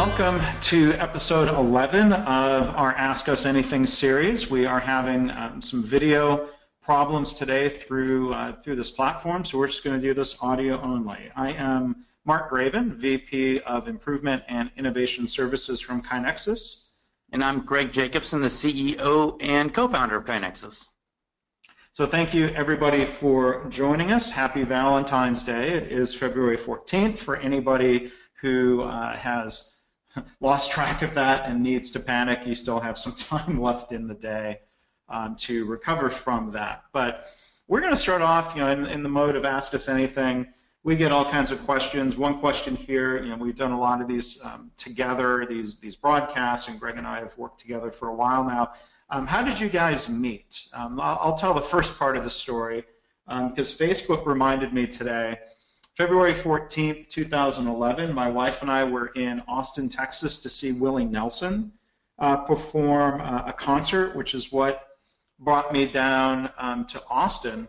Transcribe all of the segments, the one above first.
Welcome to episode 11 of our Ask Us Anything series. We are having um, some video problems today through uh, through this platform, so we're just going to do this audio only. I am Mark Graban, VP of Improvement and Innovation Services from KaiNexus. And I'm Greg Jacobson, the CEO and co-founder of KaiNexus. So thank you everybody for joining us. Happy Valentine's Day. It is February 14th for anybody who uh, has lost track of that and needs to panic. You still have some time left in the day um, to recover from that. But we're going to start off, you know, in, in the mode of ask us anything. We get all kinds of questions. One question here, you know, we've done a lot of these um, together, these these broadcasts, and Greg and I have worked together for a while now. Um, how did you guys meet? Um, I'll, I'll, tell the first part of the story because um, Facebook reminded me today. February 14th, 2011, my wife and I were in Austin, Texas to see Willie Nelson uh, perform uh, a concert, which is what brought me down um, to Austin.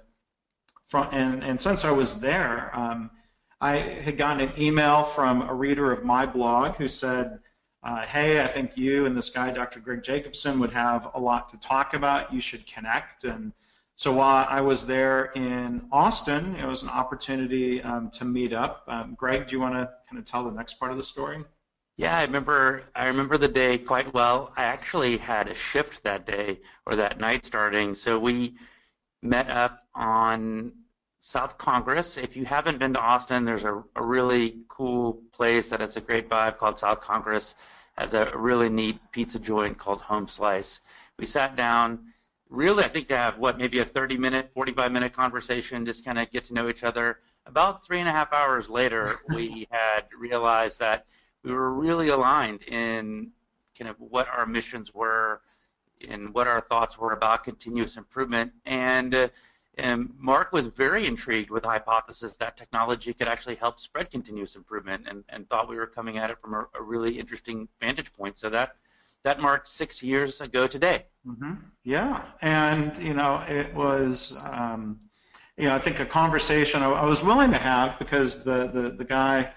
From, and, and, since I was there, um, I had gotten an email from a reader of my blog who said, uh, hey, I think you and this guy, Dr. Greg Jacobson, would have a lot to talk about. You should connect. And so while I was there in Austin, it was an opportunity um, to meet up. Um, Greg, do you want to kind of tell the next part of the story? Yeah, I remember. I remember the day quite well. I actually had a shift that day or that night starting, so we met up on South Congress. If you haven't been to Austin, there's a, a really cool place that has a great vibe called South Congress. Has a really neat pizza joint called Home Slice. We sat down. Really, I think to have what maybe a 30 minute, 45 minute conversation, just kind of get to know each other. About three and a half hours later, we had realized that we were really aligned in kind of what our missions were and what our thoughts were about continuous improvement. And uh, and Mark was very intrigued with the hypothesis that technology could actually help spread continuous improvement and, and thought we were coming at it from a, a really interesting vantage point. So that that marked six years ago today. Mm-hmm. Yeah, and you know it was um, you know I think a conversation I, I, was willing to have because the, the the guy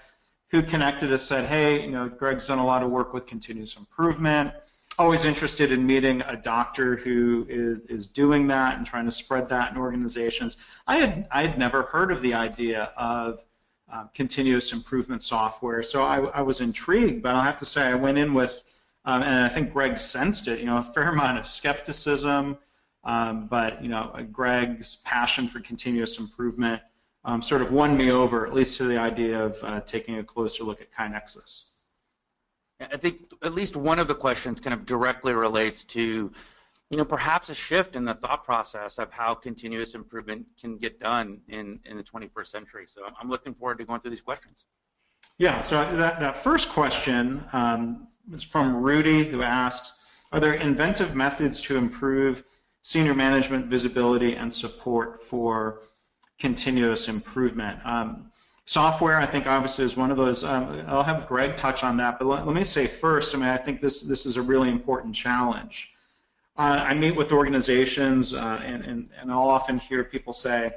who connected us said, hey, you know Greg's done a lot of work with continuous improvement always interested in meeting a doctor who is, is doing that and trying to spread that in organizations. I had I had never heard of the idea of uh, continuous improvement software, so I, I, was intrigued. But I'll have to say I went in with, um, and I think Greg sensed it. You know, a fair amount of skepticism, um, but you know, Greg's passion for continuous improvement um, sort of won me over, at least to the idea of uh, taking a closer look at KaiNexus. I think at least one of the questions kind of directly relates to, you know, perhaps a shift in the thought process of how continuous improvement can get done in, in the 21st century. So I'm looking forward to going through these questions. Yeah, so that, that first question um, is from Rudy, who asked, are there inventive methods to improve senior management visibility and support for continuous improvement? Um, Software, I think, obviously is one of those. Um, I'll have Greg touch on that, but let, let, me say first. I mean, I think this this is a really important challenge. Uh, I meet with organizations, uh, and, and and I'll often hear people say,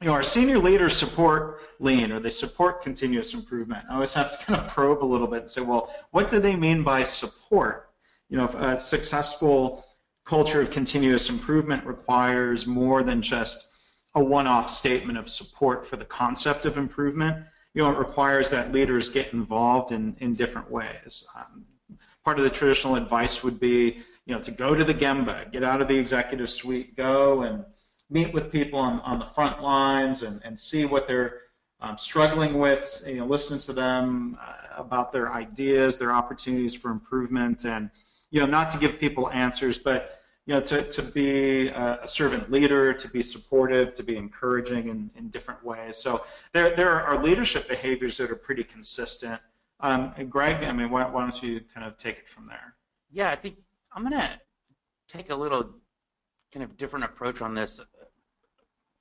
you know, our senior leaders support lean or they support continuous improvement. I always have to kind of probe a little bit and say, well, what do they mean by support? You know, a successful culture of continuous improvement requires more than just a one-off statement of support for the concept of improvement. You know, it requires that leaders get involved in, in different ways. Um, part of the traditional advice would be, you know, to go to the Gemba, get out of the executive suite, go and meet with people on, on the front lines and, and see what they're um, struggling with, you know, listen to them uh, about their ideas, their opportunities for improvement, and, you know, not to give people answers, but you know, to, to be a servant leader, to be supportive, to be encouraging in, in different ways. So there, there are leadership behaviors that are pretty consistent. Um, and Greg, I mean, why, why don't you kind of take it from there? Yeah, I think I'm going to take a little kind of different approach on this.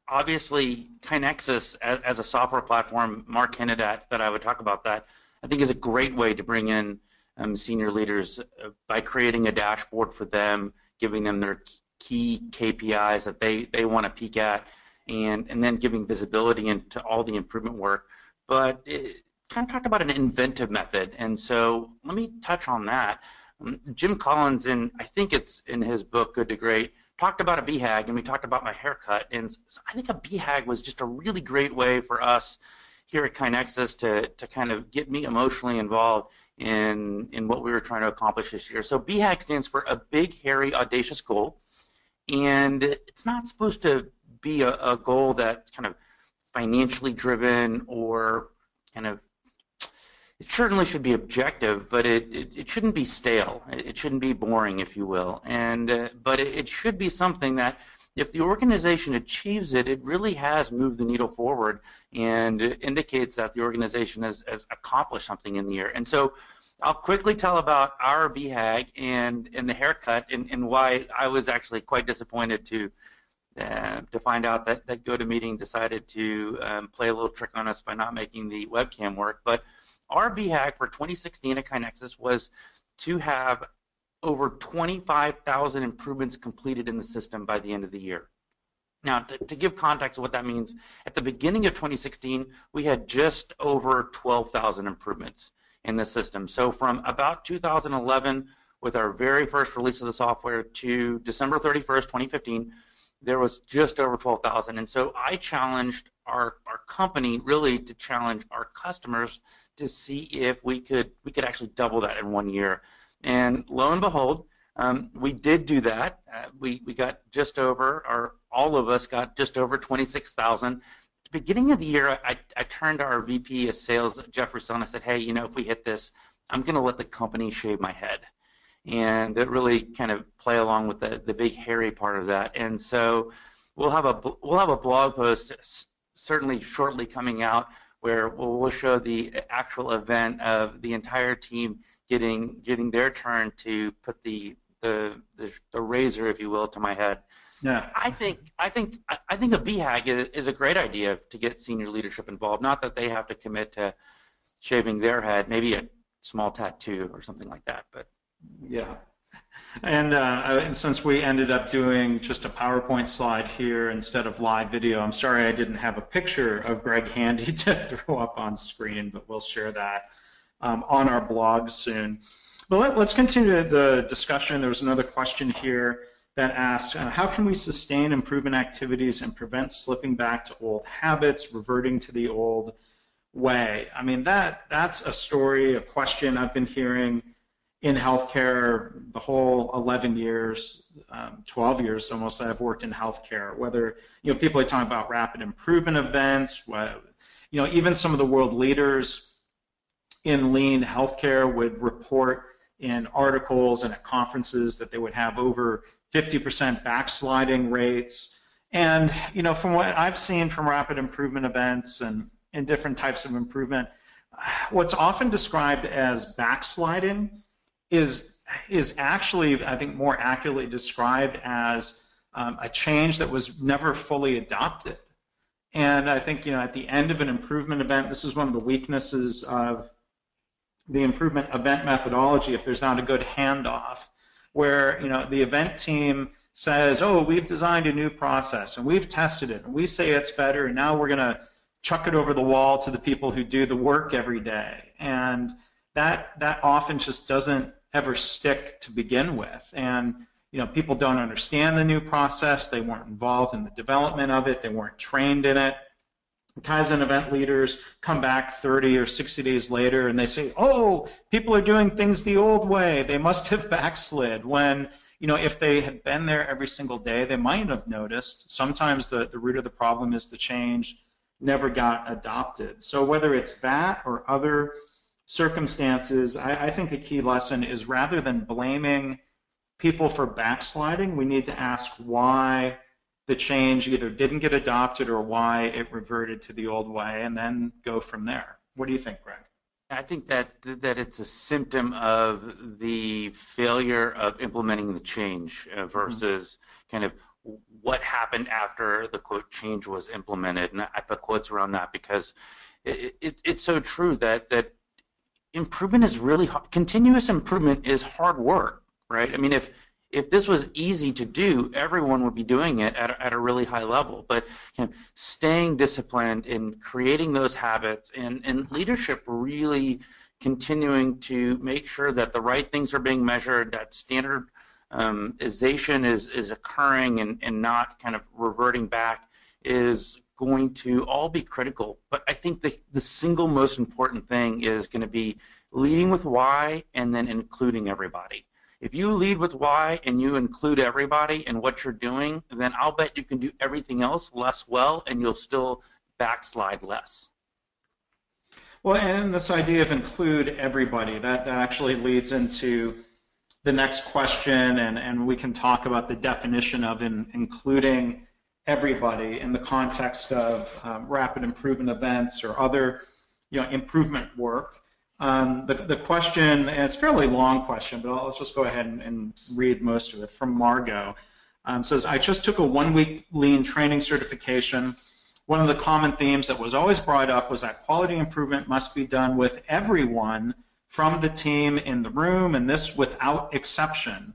Obviously, KaiNexus as, a software platform, Mark hinted at that I would talk about that, I think is a great way to bring in um, senior leaders uh, by creating a dashboard for them giving them their key KPIs that they, they want to peek at, and, and then giving visibility into all the improvement work. But it, kind of talked about an inventive method, and so let me touch on that. Um, Jim Collins, in I think it's in his book Good to Great, talked about a BHAG, and we talked about my haircut, and so I think a BHAG was just a really great way for us here at KaiNexus to, to kind of get me emotionally involved in, in what we were trying to accomplish this year. So BHAG stands for a big, hairy, audacious goal, and it's not supposed to be a, a goal that's kind of financially driven or kind of it certainly should be objective, but it, it, it, shouldn't be stale. It shouldn't be boring, if you will. And uh, but it, it, should be something that, if the organization achieves it, it really has moved the needle forward and indicates that the organization has, has accomplished something in the year. And so, I'll quickly tell about our BHAG and and the haircut and, and why I was actually quite disappointed to. Uh, to find out that, that GoToMeeting decided to um, play a little trick on us by not making the webcam work. But our BHAG for 2016 at KaiNexus was to have over 25,000 improvements completed in the system by the end of the year. Now, to, to, give context of what that means, at the beginning of 2016, we had just over 12,000 improvements in the system. So from about 2011, with our very first release of the software, to December 31st, 2015, there was just over 12,000. And so I challenged our, our company really to challenge our customers to see if we could we could actually double that in one year. And lo and behold, um, we did do that. Uh, we, we got just over, or all of us got just over 26,000. At the beginning of the year, I, I turned to our VP of sales, Russell, and I said, hey, you know, if we hit this, I'm going to let the company shave my head. And it really kind of play along with the, the big hairy part of that. And so we'll have a we'll have a blog post certainly shortly coming out where we'll show the actual event of the entire team getting getting their turn to put the the, the, the razor, if you will, to my head. Yeah. I think I think I think a BHAG is, is a great idea to get senior leadership involved. Not that they have to commit to shaving their head, maybe a small tattoo or something like that, but yeah. And, uh, and since we ended up doing just a PowerPoint slide here instead of live video, I'm sorry I didn't have a picture of Greg Handy to throw up on screen, but we'll share that um, on our blog soon. But let, us continue the discussion. There was another question here that asked, uh, how can we sustain improvement activities and prevent slipping back to old habits, reverting to the old way? I mean, that that's a story, a question I've been hearing in healthcare the whole 11 years, um, 12 years almost I've worked in healthcare. Whether you know people are talking about rapid improvement events, what, you know even some of the world leaders in lean healthcare would report in articles and at conferences that they would have over 50% backsliding rates. And you know from what I've seen from rapid improvement events and in different types of improvement, what's often described as backsliding is is actually, I think, more accurately described as um, a change that was never fully adopted. And I think, you know, at the end of an improvement event, this is one of the weaknesses of the improvement event methodology. If there's not a good handoff, where you know the event team says, "Oh, we've designed a new process and we've tested it and we say it's better, and now we're going to chuck it over the wall to the people who do the work every day," and that that often just doesn't ever stick to begin with. And you know, people don't understand the new process. They weren't involved in the development of it. They weren't trained in it. Kaizen event leaders come back 30 or 60 days later and they say, "Oh, people are doing things the old way. They must have backslid." When you know, if they had been there every single day, they might have noticed. Sometimes the, the root of the problem is the change never got adopted. So whether it's that or other circumstances, I, I think the key lesson is rather than blaming people for backsliding, we need to ask why the change either didn't get adopted or why it reverted to the old way, and then go from there. What do you think, Greg? I think that that it's a symptom of the failure of implementing the change uh, versus mm-hmm. kind of what happened after the quote change was implemented. And I put quotes around that because it, it, it's so true that that improvement is really hard. Continuous improvement is hard work, right? I mean, if if this was easy to do, everyone would be doing it at a, at a really high level. But you know, staying disciplined and creating those habits and, and leadership really continuing to make sure that the right things are being measured, that standardization is, is occurring and, and not kind of reverting back is going to all be critical. But I think the, the single most important thing is going to be leading with why and then including everybody. If you lead with why and you include everybody in what you're doing, then I'll bet you can do everything else less well and you'll still backslide less. Well, and this idea of include everybody, that, that actually leads into the next question, and, and we can talk about the definition of in, including everybody in the context of um, rapid improvement events or other you know, improvement work. Um, the, the question, and it's a fairly long question, but I'll, let's just go ahead and, and read most of it from Margot. Um, says, I just took a one-week lean training certification. One of the common themes that was always brought up was that quality improvement must be done with everyone from the team in the room, and this without exception.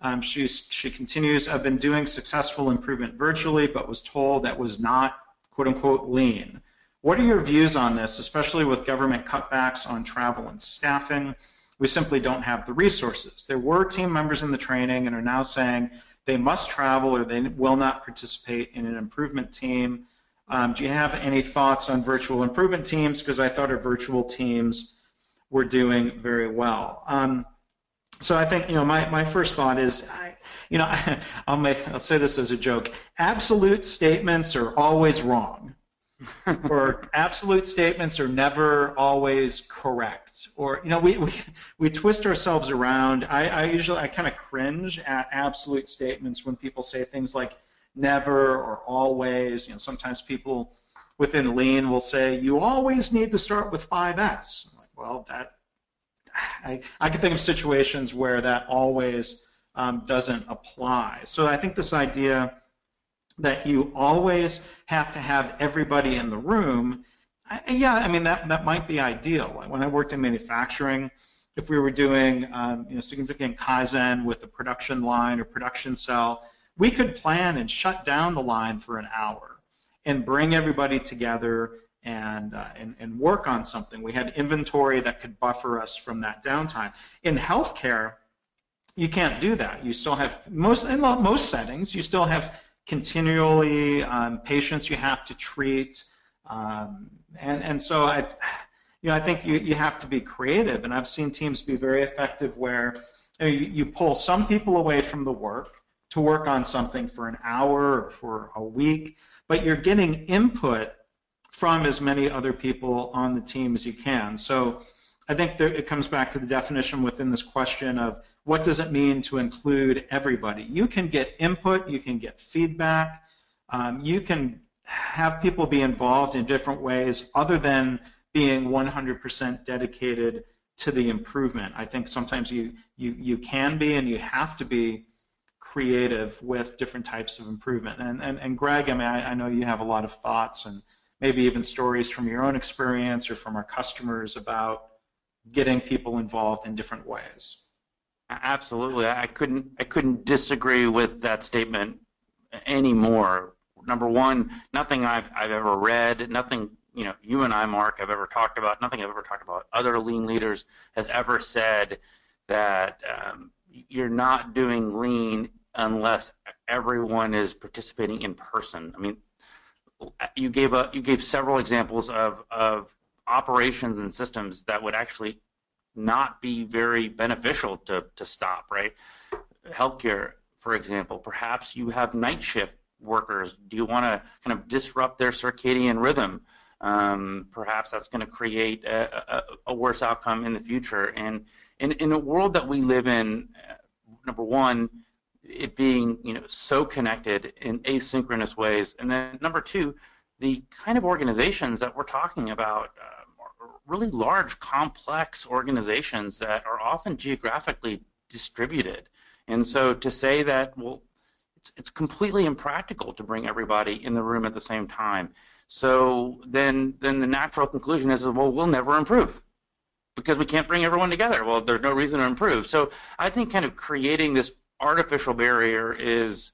Um, she continues, I've been doing successful improvement virtually, but was told that was not quote unquote lean. What are your views on this, especially with government cutbacks on travel and staffing? We simply don't have the resources. There were team members in the training and are now saying they must travel or they will not participate in an improvement team. Um, do you have any thoughts on virtual improvement teams? Because I thought our virtual teams were doing very well. Um, so I think you know my, my first thought is I, you know I'll make I'll say this as a joke. Absolute statements are always wrong. Or absolute statements are never always correct. Or you know we, we, we twist ourselves around. I, I usually i kind of cringe at absolute statements when people say things like never or always. You know sometimes people within lean will say you always need to start with 5s I'm like well that I, I can think of situations where that always um, doesn't apply so i think this idea that you always have to have everybody in the room, I, yeah, I mean that that might be ideal. When I worked in manufacturing, if we were doing um, you know, significant kaizen with the production line or production cell, we could plan and shut down the line for an hour and bring everybody together and, uh, and, and work on something. We had inventory that could buffer us from that downtime. In healthcare, you can't do that. You still have most in most settings, you still have continually um, patients you have to treat. Um, and, and so I, you know, I think you, you have to be creative. And I've seen teams be very effective where you, know, you, you pull some people away from the work to work on something for an hour or for a week, but you're getting input from as many other people on the team as you can. So I think there, it comes back to the definition within this question of what does it mean to include everybody? You can get input, you can get feedback, um, you can have people be involved in different ways other than being 100% dedicated to the improvement. I think sometimes you, you, you can be and you have to be creative with different types of improvement. And, and, and Greg, I mean, I, I know you have a lot of thoughts and maybe even stories from your own experience or from our customers about getting people involved in different ways. Absolutely, I couldn't I couldn't disagree with that statement anymore. Number one, nothing I've I've ever read, nothing you know you and I, Mark, have ever talked about, nothing I've ever talked about. Other lean leaders has ever said that um, you're not doing lean unless everyone is participating in person. I mean, you gave a you gave several examples of of operations and systems that would actually not be very beneficial to, to stop, right? Healthcare, for example, perhaps you have night shift workers. Do you want to kind of disrupt their circadian rhythm? Um, perhaps that's going to create a, a, a, worse outcome in the future. And in, in a world that we live in, uh, number one, it being you know so connected in asynchronous ways, and then number two, the kind of organizations that we're talking about. Uh, really large, complex organizations that are often geographically distributed. And so to say that, well, it's, it's completely impractical to bring everybody in the room at the same time. So then, then the natural conclusion is, well, we'll never improve because we can't bring everyone together. Well, there's no reason to improve. So I think kind of creating this artificial barrier is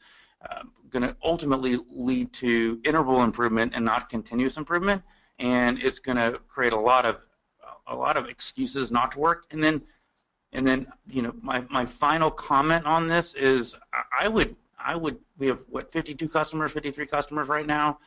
uh, going to ultimately lead to interval improvement and not continuous improvement, and it's going to create a lot of a lot of excuses not to work. And then, and then, you know, my, my final comment on this is I would I would we have what 52 customers, 53 customers right now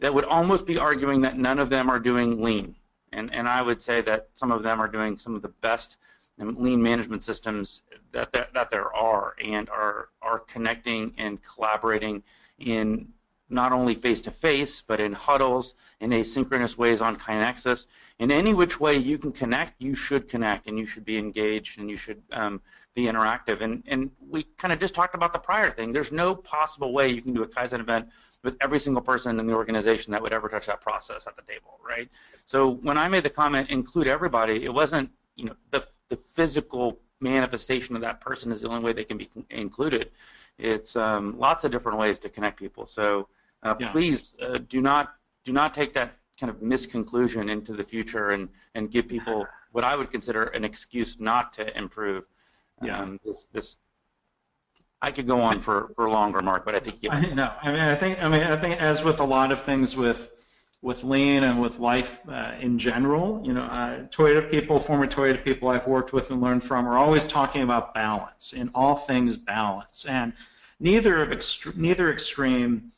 that would almost be arguing that none of them are doing lean, and and I would say that some of them are doing some of the best lean management systems that there, that there are and are are connecting and collaborating in not only face to face but in huddles in asynchronous ways on KaiNexus. In any which way you can connect, you should connect and you should be engaged and you should um, be interactive. And and we kind of just talked about the prior thing. There's no possible way you can do a Kaizen event with every single person in the organization that would ever touch that process at the table, right? So when I made the comment include everybody, it wasn't you know the the physical manifestation of that person is the only way they can be included. It's um, lots of different ways to connect people. So uh, yeah. please uh, do not do not take that kind of misconclusion into the future and and give people what I would consider an excuse not to improve. Yeah. Um, this this I could go on for, for longer, Mark, but I think you. I, no, I mean I think I mean I think as with a lot of things with with lean and with life uh, in general. You know, uh, Toyota people, former Toyota people I've worked with and learned from, are always talking about balance in all things balance, and neither of neither extreme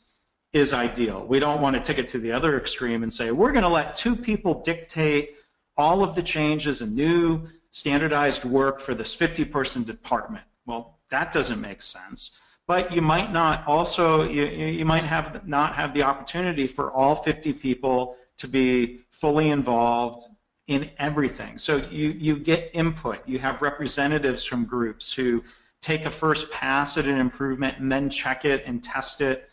is ideal. We don't want to take it to the other extreme and say we're going to let two people dictate all of the changes and new standardized work for this 50-person department. Well, that doesn't make sense but you might not also you, you might have not have the opportunity for all 50 people to be fully involved in everything. So you, you get input. You have representatives from groups who take a first pass at an improvement and then check it and test it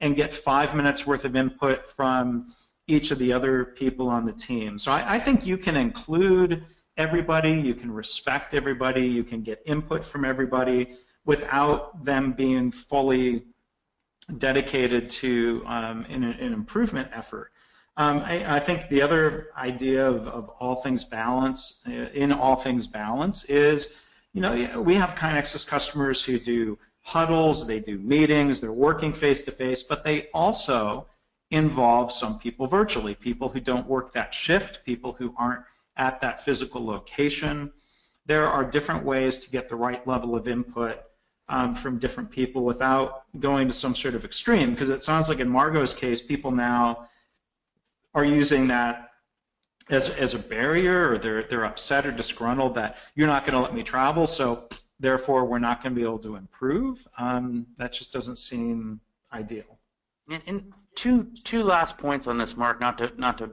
and get five minutes worth of input from each of the other people on the team. So I, I think you can include everybody, you can respect everybody, you can get input from everybody without them being fully dedicated to um, an, an, improvement effort. Um, I, I, think the other idea of, of all things balance, uh, in all things balance, is you know we have KaiNexus customers who do huddles, they do meetings, they're working face to face, but they also involve some people virtually, people who don't work that shift, people who aren't at that physical location. There are different ways to get the right level of input um, from different people without going to some sort of extreme. Because it sounds like in Margot's case, people now are using that as, as a barrier, or they're they're upset or disgruntled that you're not going to let me travel, so therefore we're not going to be able to improve. Um, that just doesn't seem ideal. And, and, two two last points on this, Mark. Not to not to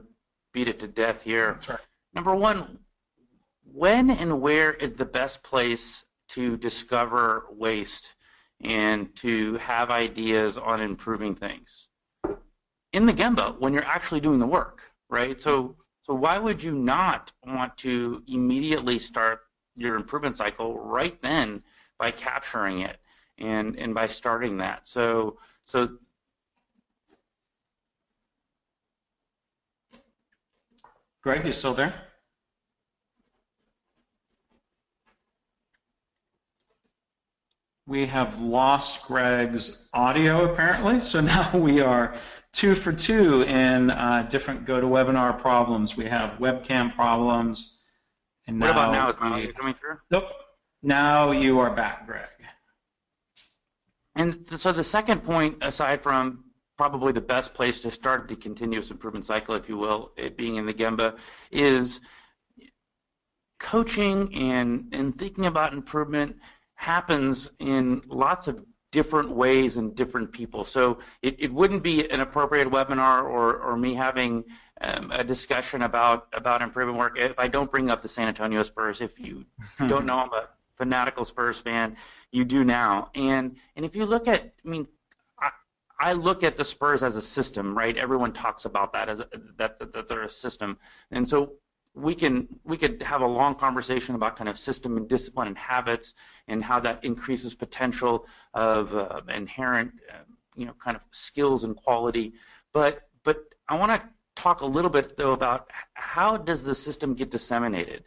beat it to death here. Right. Number one, when and where is the best place to discover waste and to have ideas on improving things in the Gemba when you're actually doing the work, right? So, so why would you not want to immediately start your improvement cycle right then by capturing it and and by starting that? So, so Greg, you still there? We have lost Greg's audio apparently, so now we are two for two in uh, different GoToWebinar problems. We have webcam problems. And what about now? Is my audio coming through? Nope. Now you are back, Greg. And so the second point, aside from probably the best place to start the continuous improvement cycle, if you will, it being in the Gemba, is coaching and, and thinking about improvement happens in lots of different ways and different people. So it, it wouldn't be an appropriate webinar or, or me having um, a discussion about, about improvement work if I don't bring up the San Antonio Spurs. If you don't know I'm a fanatical Spurs fan, you do now. And and if you look at, I mean, I, I look at the Spurs as a system, right? Everyone talks about that as a, that, that, that they're a system. And so we can we could have a long conversation about kind of system and discipline and habits and how that increases potential of uh, inherent uh, you know kind of skills and quality. But but I want to talk a little bit though about how does the system get disseminated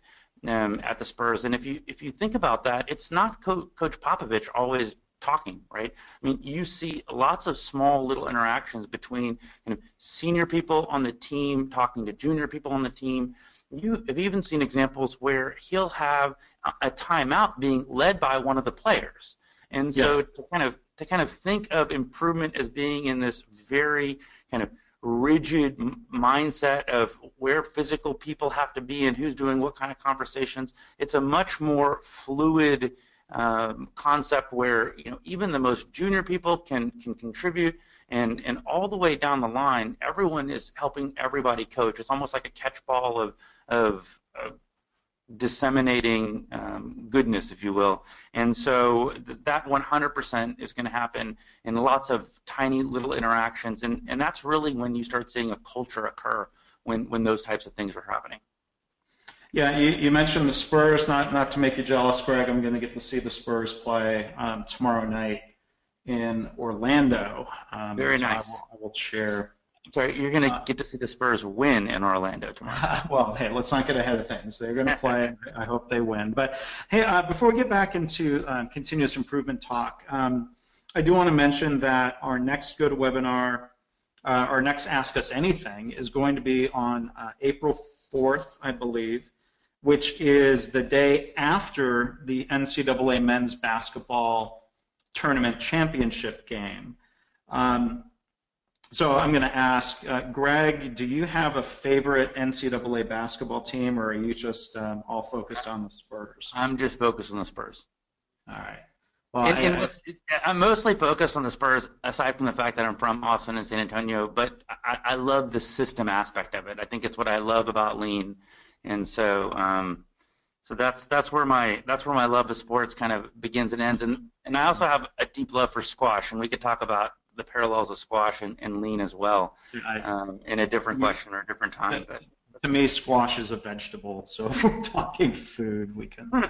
um, at the Spurs? And if you if you think about that it's not Co- coach Popovich always talking, right? I mean, you see lots of small little interactions between kind of senior people on the team talking to junior people on the team. You have even seen examples where he'll have a timeout being led by one of the players. And so yeah. to kind of to kind of think of improvement as being in this very kind of rigid mindset of where physical people have to be and who's doing what kind of conversations. It's a much more fluid um, concept where you know even the most junior people can can contribute, and and all the way down the line, everyone is helping everybody coach. It's almost like a catchball of of, of disseminating um, goodness, if you will. And so th- that 100% is going to happen in lots of tiny little interactions, and, and that's really when you start seeing a culture occur when, when those types of things are happening. Yeah, you, you mentioned the Spurs. Not not to make you jealous, Greg. I'm going to get to see the Spurs play um, tomorrow night in Orlando. Um, Very nice. I will, I will share Sorry, you're going to uh, get to see the Spurs win in Orlando tomorrow. well, hey, let's not get ahead of things. They're going to play. I hope they win. But hey, uh, before we get back into uh, continuous improvement talk, um, I do want to mention that our next GoToWebinar, uh, our next Ask Us Anything, is going to be on uh, April 4th, I believe, which is the day after the NCAA men's basketball tournament championship game. Um, so I'm going to ask, uh, Greg, do you have a favorite NCAA basketball team, or are you just um, all focused on the Spurs? I'm just focused on the Spurs. All right. Well, and, I, and I'm mostly focused on the Spurs, aside from the fact that I'm from Austin and San Antonio. But I, I love the system aspect of it. I think it's what I love about Lean, and so um, so that's that's where my that's where my love of sports kind of begins and ends. And and I also have a deep love for squash, and we could talk about the parallels of squash and, and lean as well um, in a different question or a different time. But, to me, squash is a vegetable, so if we're talking food, we can hmm.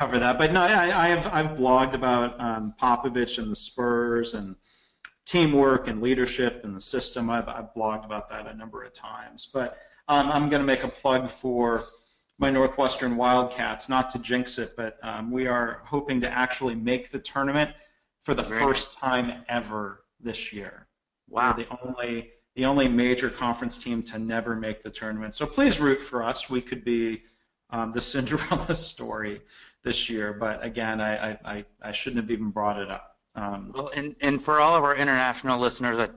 cover that. But no, I, I have I've blogged about um, Popovich and the Spurs and teamwork and leadership and the system. I've, I've blogged about that a number of times. But um, I'm going to make a plug for my Northwestern Wildcats, not to jinx it, but um, we are hoping to actually make the tournament for the first time ever this year. Wow. We're the only the only major conference team to never make the tournament. So please root for us. We could be um, the Cinderella story this year. But again, I, I, I shouldn't have even brought it up. Um, well, and, and for all of our international listeners, I,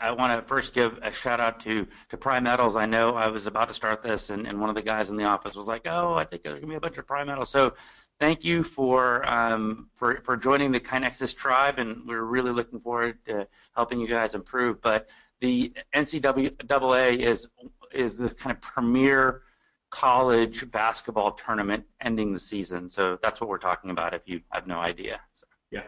I, want to first give a shout out to, to Prime Metals. I know I was about to start this, and, and one of the guys in the office was like, "Oh, I think there's gonna be a bunch of Prime Metals." So thank you for, um, for, for joining the KaiNexus tribe, and we're really looking forward to helping you guys improve. But the NCAA is is the kind of premier college basketball tournament ending the season. So that's what we're talking about. If you have no idea. So. Yeah.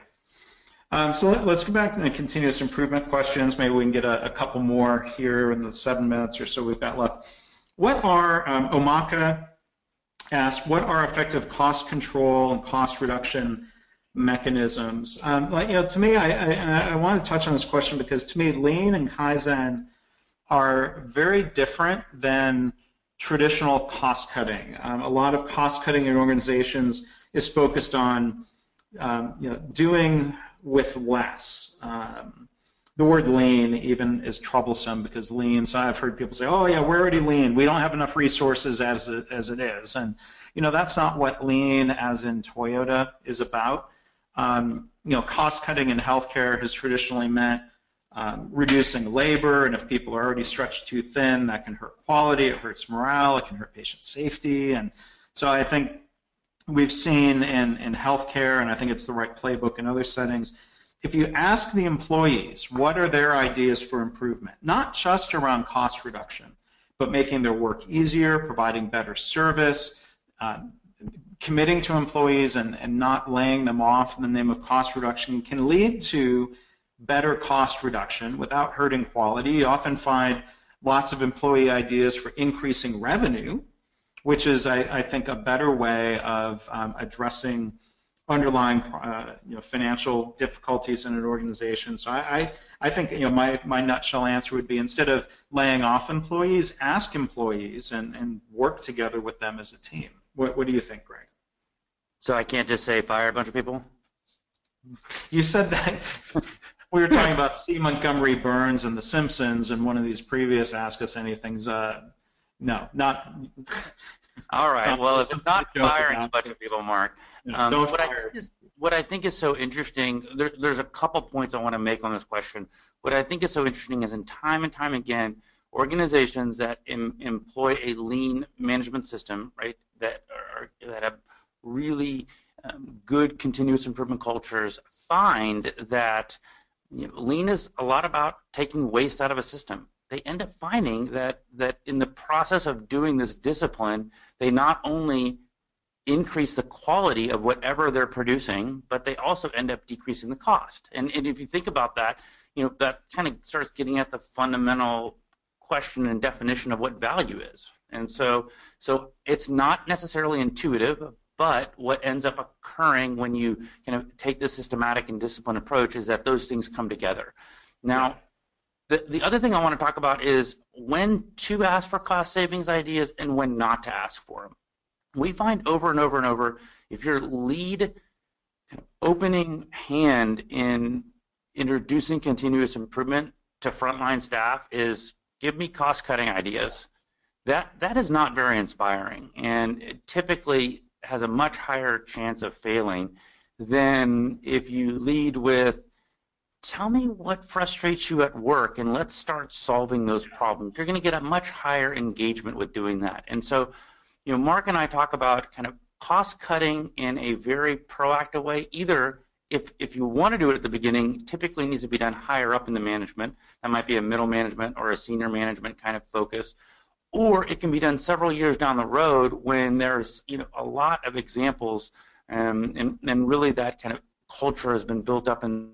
Um, so let, us go back to the continuous improvement questions. Maybe we can get a, a, couple more here in the seven minutes or so we've got left. What are um, Omaka asked, what are effective cost control and cost reduction mechanisms? Um, like, you know, to me, I, I, I want to touch on this question because to me, Lean and Kaizen are very different than traditional cost cutting. Um, a lot of cost cutting in organizations is focused on, um, you know, doing with less. Um, the word lean even is troublesome because lean. So I've heard people say, "Oh yeah, we're already lean. We don't have enough resources as it, as it is." And you know that's not what lean, as in Toyota, is about. Um, you know, cost cutting in healthcare has traditionally meant um, reducing labor, and if people are already stretched too thin, that can hurt quality. It hurts morale. It can hurt patient safety. And so I think we've seen in in healthcare, and I think it's the right playbook in other settings if you ask the employees what are their ideas for improvement, not just around cost reduction, but making their work easier, providing better service, uh, committing to employees and, and not laying them off in the name of cost reduction can lead to better cost reduction without hurting quality. You often find lots of employee ideas for increasing revenue, which is, I, I think, a better way of um, addressing underlying uh, you know, financial difficulties in an organization. So I, I, I, think you know, my, my nutshell answer would be instead of laying off employees, ask employees and, and work together with them as a team. What, what do you think, Greg? So I can't just say fire a bunch of people? You said that we were talking about C. Montgomery Burns and The Simpsons, and one of these previous Ask Us Anythings. Uh, no, not. All right. Well, if it's not like a joke firing a bunch of people, Mark, Um, what, I think is, what I think is so interesting, there, there's a couple points I want to make on this question. What I think is so interesting is in time and time again, organizations that em, employ a lean management system, right, that are that have really um, good continuous improvement cultures, find that you know, lean is a lot about taking waste out of a system. They end up finding that that in the process of doing this discipline, they not only increase the quality of whatever they're producing, but they also end up decreasing the cost. And, and if you think about that, you know, that kind of starts getting at the fundamental question and definition of what value is. And so, so it's not necessarily intuitive, but what ends up occurring when you kind of take the systematic and disciplined approach is that those things come together. Now, the, the other thing I want to talk about is when to ask for cost savings ideas and when not to ask for them we find over and over and over if your lead opening hand in introducing continuous improvement to frontline staff is give me cost cutting ideas. That that is not very inspiring and it typically has a much higher chance of failing than if you lead with tell me what frustrates you at work and let's start solving those problems you're going to get a much higher engagement with doing that and so you know, Mark and I talk about kind of cost cutting in a very proactive way. Either if, if you want to do it at the beginning, typically needs to be done higher up in the management. That might be a middle management or a senior management kind of focus. Or it can be done several years down the road when there's you know a lot of examples um, and, and really that kind of culture has been built up in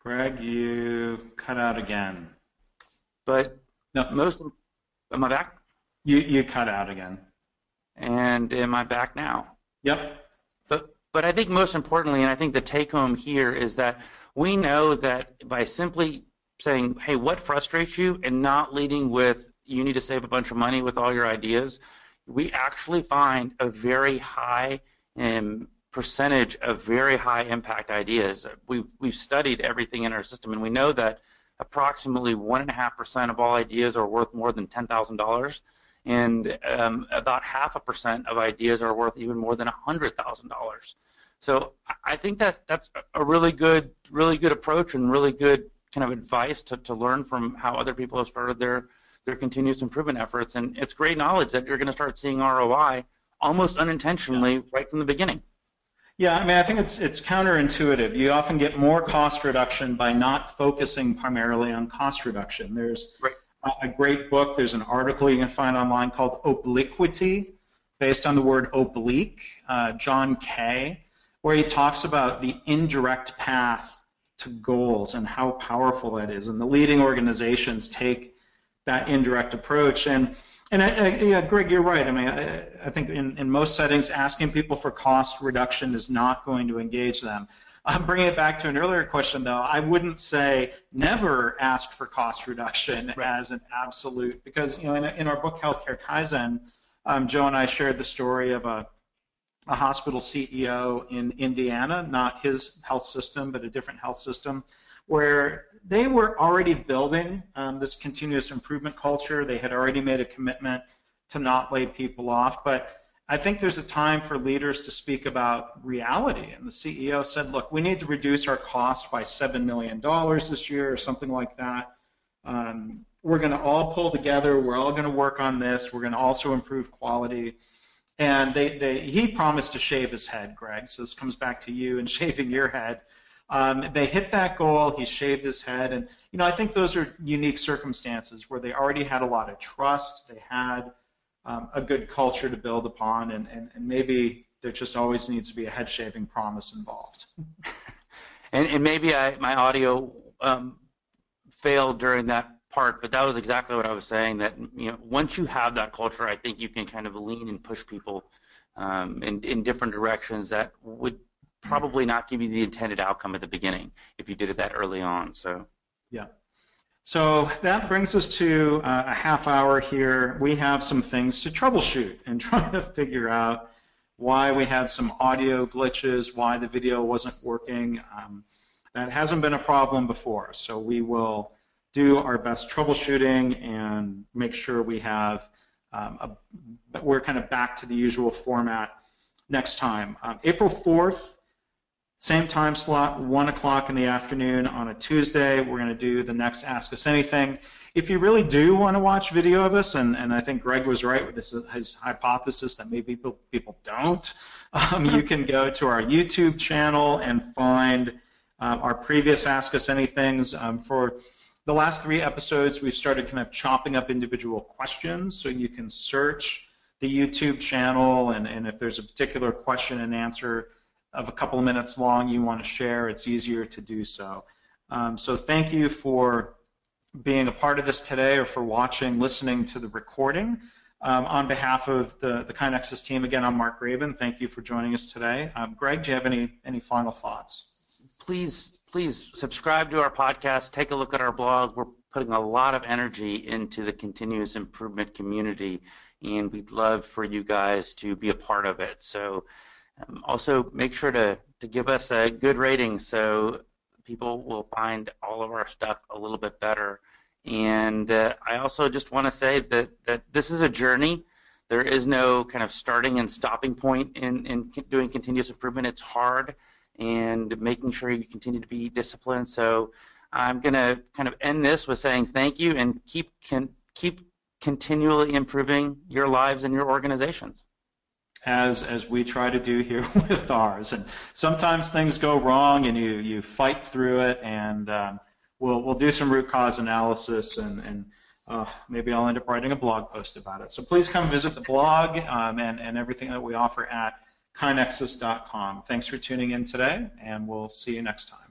Greg, you cut out again. but No. most of, am I back? You you cut out again. And am I back now? Yep. But, but I think most importantly, and I think the take home here is that we know that by simply saying, hey, what frustrates you, and not leading with, you need to save a bunch of money with all your ideas, we actually find a very high um, percentage of very high impact ideas. We've, we've studied everything in our system, and we know that approximately 1.5% of all ideas are worth more than $10,000 and um, about half a percent of ideas are worth even more than $100,000. So I- I think that that's a really good, really good approach and really good kind of advice to, to learn from how other people have started their, their continuous improvement efforts. And it's great knowledge that you're going to start seeing ROI almost unintentionally right from the beginning. Yeah, I mean, I think it's it's counterintuitive. You often get more cost reduction by not focusing primarily on cost reduction. There's Right. a, a great book. There's an article you can find online called Obliquity, based on the word oblique, uh, John Kay, where he talks about the indirect path to goals and how powerful that is. And the leading organizations take that indirect approach. And and I, I, yeah, Greg, you're right. I mean, I, I think in, in most settings, asking people for cost reduction is not going to engage them. I'm bringing it back to an earlier question, though. I wouldn't say never ask for cost reduction as an absolute, because you know, in, in our book Healthcare Kaizen, um, Joe and I shared the story of a, a hospital CEO in Indiana, not his health system, but a different health system, where they were already building um, this continuous improvement culture. They had already made a commitment to not lay people off. But I think there's a time for leaders to speak about reality. And the CEO said, look, we need to reduce our cost by $7 million this year or something like that. Um, we're going to all pull together. We're all going to work on this. We're going to also improve quality. And they, they, he promised to shave his head, Greg. So this comes back to you and shaving your head. Um, they hit that goal. He shaved his head, and you know I think those are unique circumstances where they already had a lot of trust. They had um, a good culture to build upon, and, and, and maybe there just always needs to be a head shaving promise involved. And, and maybe I, my audio um, failed during that part, but that was exactly what I was saying. That you know, once you have that culture, I think you can kind of lean and push people um, in, in different directions that would probably not give you the intended outcome at the beginning if you did it that early on. So. Yeah. So that brings us to uh, a half hour here. We have some things to troubleshoot and try to figure out why we had some audio glitches, why the video wasn't working. Um, that hasn't been a problem before, so we will do our best troubleshooting and make sure we have um, a, we're kind of back to the usual format next time. Um, April 4th, same time slot, 1 o'clock in the afternoon on a Tuesday. We're going to do the next Ask Us Anything. If you really do want to watch video of us, and, and I think Greg was right with this, his hypothesis that maybe people, people don't, um, you can go to our YouTube channel and find uh, our previous Ask Us Anythings. Um, for the last three episodes, we've started kind of chopping up individual questions so you can search the YouTube channel, and, and if there's a particular question and answer of a couple of minutes long you want to share, it's easier to do so. Um, so thank you for being a part of this today or for watching, listening to the recording. Um, on behalf of the, the KaiNexus team, again, I'm Mark Graban. Thank you for joining us today. Um, Greg, do you have any, any final thoughts? Please, please subscribe to our podcast. Take a look at our blog. We're putting a lot of energy into the continuous improvement community, and we'd love for you guys to be a part of it. So um, also, make sure to, to give us a good rating so people will find all of our stuff a little bit better. And uh, I also just want to say that, that this is a journey. There is no kind of starting and stopping point in, in doing continuous improvement. It's hard and making sure you continue to be disciplined. So I'm going to kind of end this with saying thank you and keep, keep continually improving your lives and your organizations as as we try to do here with ours. And sometimes things go wrong, and you you fight through it, and um, we'll we'll do some root cause analysis, and and uh, maybe I'll end up writing a blog post about it. So please come visit the blog um, and and everything that we offer at kainexus.com. Thanks for tuning in today, and we'll see you next time.